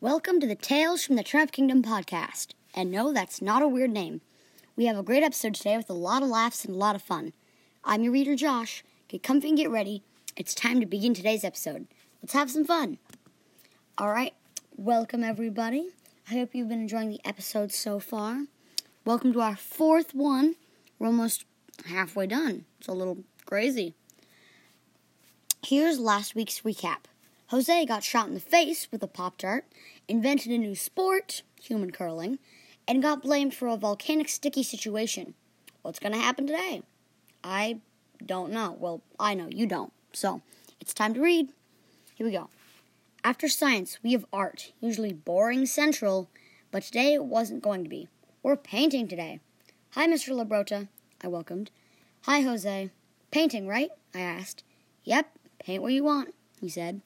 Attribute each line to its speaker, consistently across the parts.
Speaker 1: Welcome to the Tales from the Turnip Kingdom podcast. And no, that's not a weird name. We have a great episode today with a lot of laughs and a lot of fun. I'm your reader, Josh. Get comfy and get ready. It's time to begin today's episode. Let's have some fun. All right, welcome everybody. I hope you've been enjoying the episode so far. Welcome to our fourth one. We're almost halfway done. It's a little crazy. Here's last week's recap. Jose got shot in the face with a Pop Tart, invented a new sport, human curling, and got blamed for a volcanic sticky situation. What's going to happen today? I don't know. Well, I know, you don't. So, it's time to read. Here we go. After science, we have art, usually boring central, but today it wasn't going to be. We're painting today. Hi, Mr. Labrota, I welcomed. Hi, Jose. Painting, right? I asked. Yep, paint what you want, he said.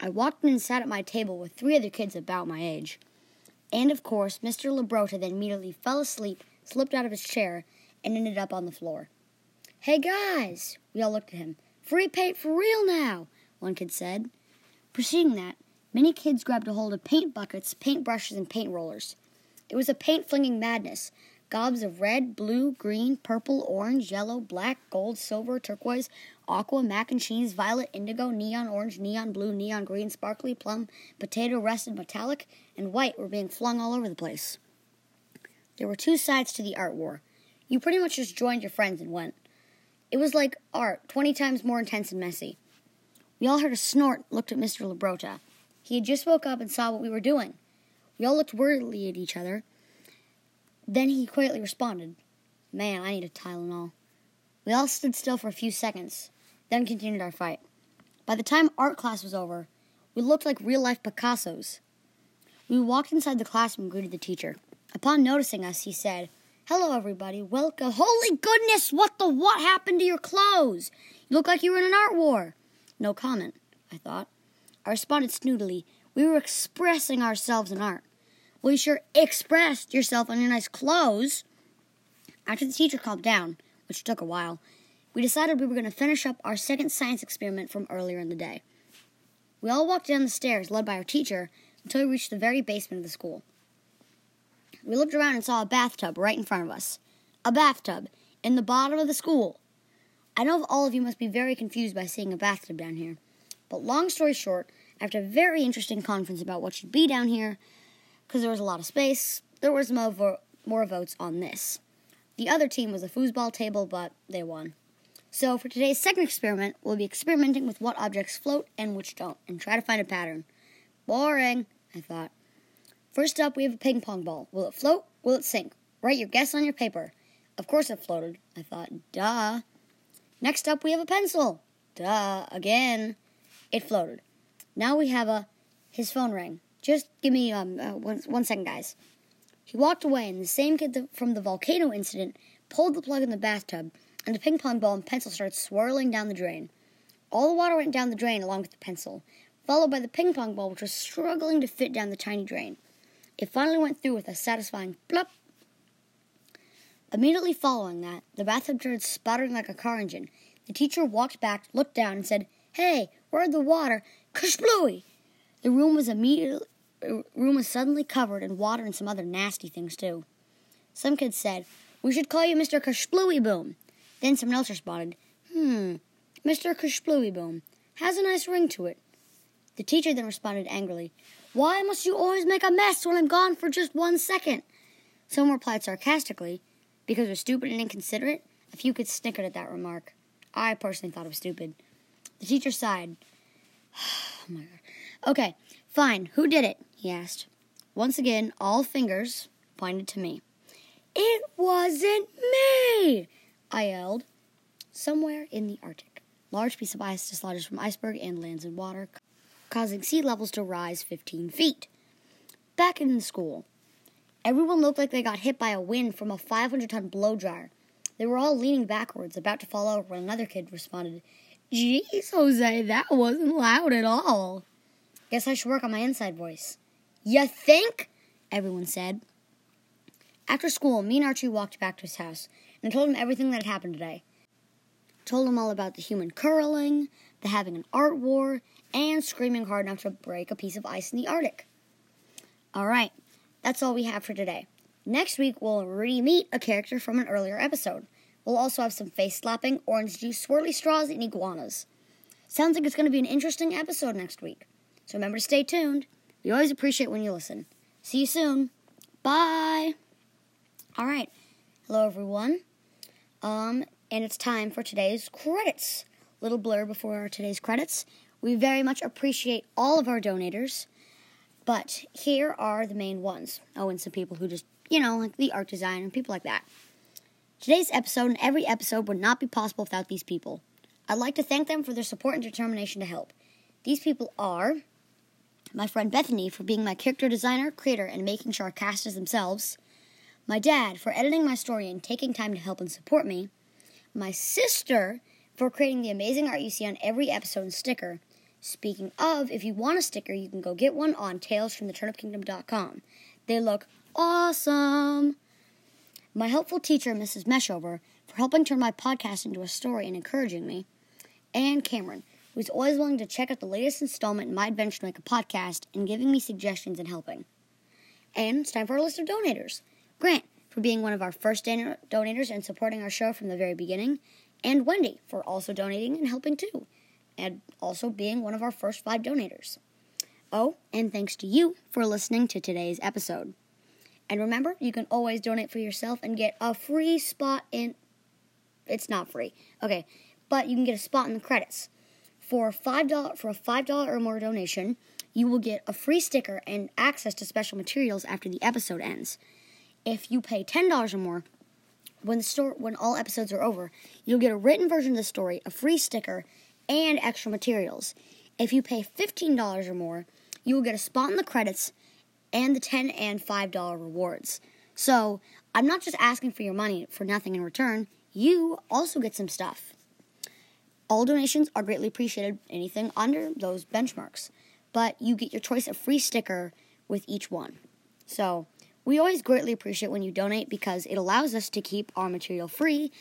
Speaker 1: I walked in and sat at my table with three other kids about my age. And of course, Mr. Labrota then immediately fell asleep, slipped out of his chair, and ended up on the floor. Hey guys! We all looked at him. Free paint for real now, one kid said. Preceding that, many kids grabbed a hold of paint buckets, paint brushes, and paint rollers. It was a paint flinging madness, Gobs of red, blue, green, purple, orange, yellow, black, gold, silver, turquoise, aqua, mac and cheese, violet, indigo, neon orange, neon blue, neon green, sparkly, plum, potato, rusted, metallic, and white were being flung all over the place. There were two sides to the art war. You pretty much just joined your friends and went. It was like art, 20 times more intense and messy. We all heard a snort, looked at Mr. Labrota. He had just woke up and saw what we were doing. We all looked worriedly at each other. Then he quietly responded, Man, I need a Tylenol. We all stood still for a few seconds, then continued our fight. By the time art class was over, we looked like real life Picassos. We walked inside the classroom and greeted the teacher. Upon noticing us, he said, Hello, everybody. Welcome. Holy goodness, what the what happened to your clothes? You look like you were in an art war. No comment, I thought. I responded snootily. We were expressing ourselves in art. Well, you sure expressed yourself on your nice clothes. After the teacher calmed down, which took a while, we decided we were going to finish up our second science experiment from earlier in the day. We all walked down the stairs, led by our teacher, until we reached the very basement of the school. We looked around and saw a bathtub right in front of us. A bathtub in the bottom of the school. I know all of you must be very confused by seeing a bathtub down here. But long story short, after a very interesting conference about what should be down here, because there was a lot of space, there was more, vo- more votes on this. The other team was a foosball table, but they won. So for today's second experiment, we'll be experimenting with what objects float and which don't, and try to find a pattern. Boring, I thought. First up, we have a ping pong ball. Will it float? Will it sink? Write your guess on your paper. Of course it floated, I thought. Duh. Next up, we have a pencil. Duh, again. It floated. Now we have a. His phone rang. Just give me um, uh, one, one second, guys. He walked away, and the same kid from the volcano incident pulled the plug in the bathtub, and the ping pong ball and pencil started swirling down the drain. All the water went down the drain along with the pencil, followed by the ping pong ball, which was struggling to fit down the tiny drain. It finally went through with a satisfying plop. Immediately following that, the bathtub started sputtering like a car engine. The teacher walked back, looked down, and said, Hey, where'd the water? Kashblooey! The room was immediately room was suddenly covered in water and some other nasty things, too. Some kids said, We should call you Mr. Kershplooey Boom. Then someone else responded, Hmm, Mr. Kershplooey Boom. Has a nice ring to it. The teacher then responded angrily, Why must you always make a mess when I'm gone for just one second? Some replied sarcastically, Because we're stupid and inconsiderate. A few kids snickered at that remark. I personally thought it was stupid. The teacher sighed. oh my god. Okay, fine. Who did it? He asked. Once again, all fingers pointed to me. It wasn't me! I yelled. Somewhere in the Arctic, large piece of ice dislodges from iceberg and lands in water, causing sea levels to rise 15 feet. Back in school, everyone looked like they got hit by a wind from a 500 ton blow dryer. They were all leaning backwards, about to fall over, when another kid responded, Geez, Jose, that wasn't loud at all. Guess I should work on my inside voice. You think? Everyone said. After school, me and Archie walked back to his house and told him everything that had happened today. Told him all about the human curling, the having an art war, and screaming hard enough to break a piece of ice in the Arctic. All right, that's all we have for today. Next week, we'll re-meet a character from an earlier episode. We'll also have some face slapping, orange juice, swirly straws, and iguanas. Sounds like it's going to be an interesting episode next week. So remember to stay tuned. We always appreciate when you listen. See you soon. Bye. All right. Hello, everyone. Um, and it's time for today's credits. Little blur before our today's credits. We very much appreciate all of our donators, but here are the main ones. Oh, and some people who just, you know, like the art design and people like that. Today's episode and every episode would not be possible without these people. I'd like to thank them for their support and determination to help. These people are my friend Bethany for being my character designer, creator, and making sure our cast is themselves, my dad for editing my story and taking time to help and support me, my sister for creating the amazing art you see on every episode and sticker. Speaking of, if you want a sticker, you can go get one on talesfromtheturnipkingdom.com. They look awesome! my helpful teacher, Mrs. Meshover, for helping turn my podcast into a story and encouraging me, and Cameron, who's always willing to check out the latest installment in my adventure to make a podcast and giving me suggestions and helping. And it's time for our list of donators. Grant, for being one of our first don- donators and supporting our show from the very beginning, and Wendy, for also donating and helping too, and also being one of our first five donators. Oh, and thanks to you for listening to today's episode. And remember, you can always donate for yourself and get a free spot in. It's not free, okay, but you can get a spot in the credits. For five dollar for a five dollar or more donation, you will get a free sticker and access to special materials after the episode ends. If you pay ten dollars or more, when the store when all episodes are over, you'll get a written version of the story, a free sticker, and extra materials. If you pay fifteen dollars or more, you will get a spot in the credits and the 10 and $5 rewards. So I'm not just asking for your money for nothing in return, you also get some stuff. All donations are greatly appreciated, anything under those benchmarks, but you get your choice of free sticker with each one. So we always greatly appreciate when you donate because it allows us to keep our material free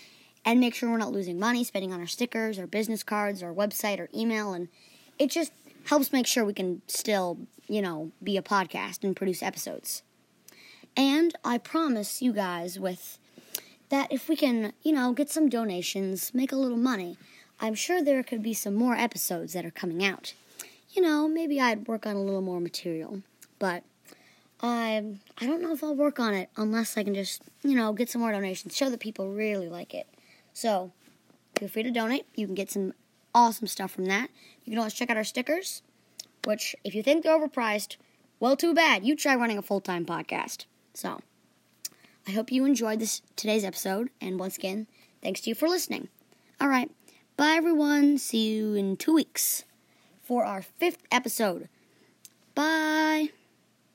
Speaker 1: and make sure we're not losing money spending on our stickers, our business cards, our website, or email, and it just helps make sure we can still, you know, be a podcast and produce episodes. And I promise you guys with that if we can, you know, get some donations, make a little money, I'm sure there could be some more episodes that are coming out. You know, maybe I'd work on a little more material, but I I don't know if I'll work on it unless I can just, you know, get some more donations, show that people really like it. So, feel free to donate. You can get some awesome stuff from that. You can always check out our stickers, which, if you think they're overpriced, well, too bad. You try running a full time podcast. So, I hope you enjoyed this today's episode, and once again, thanks to you for listening. All right, bye everyone. See you in two weeks for our fifth episode. Bye.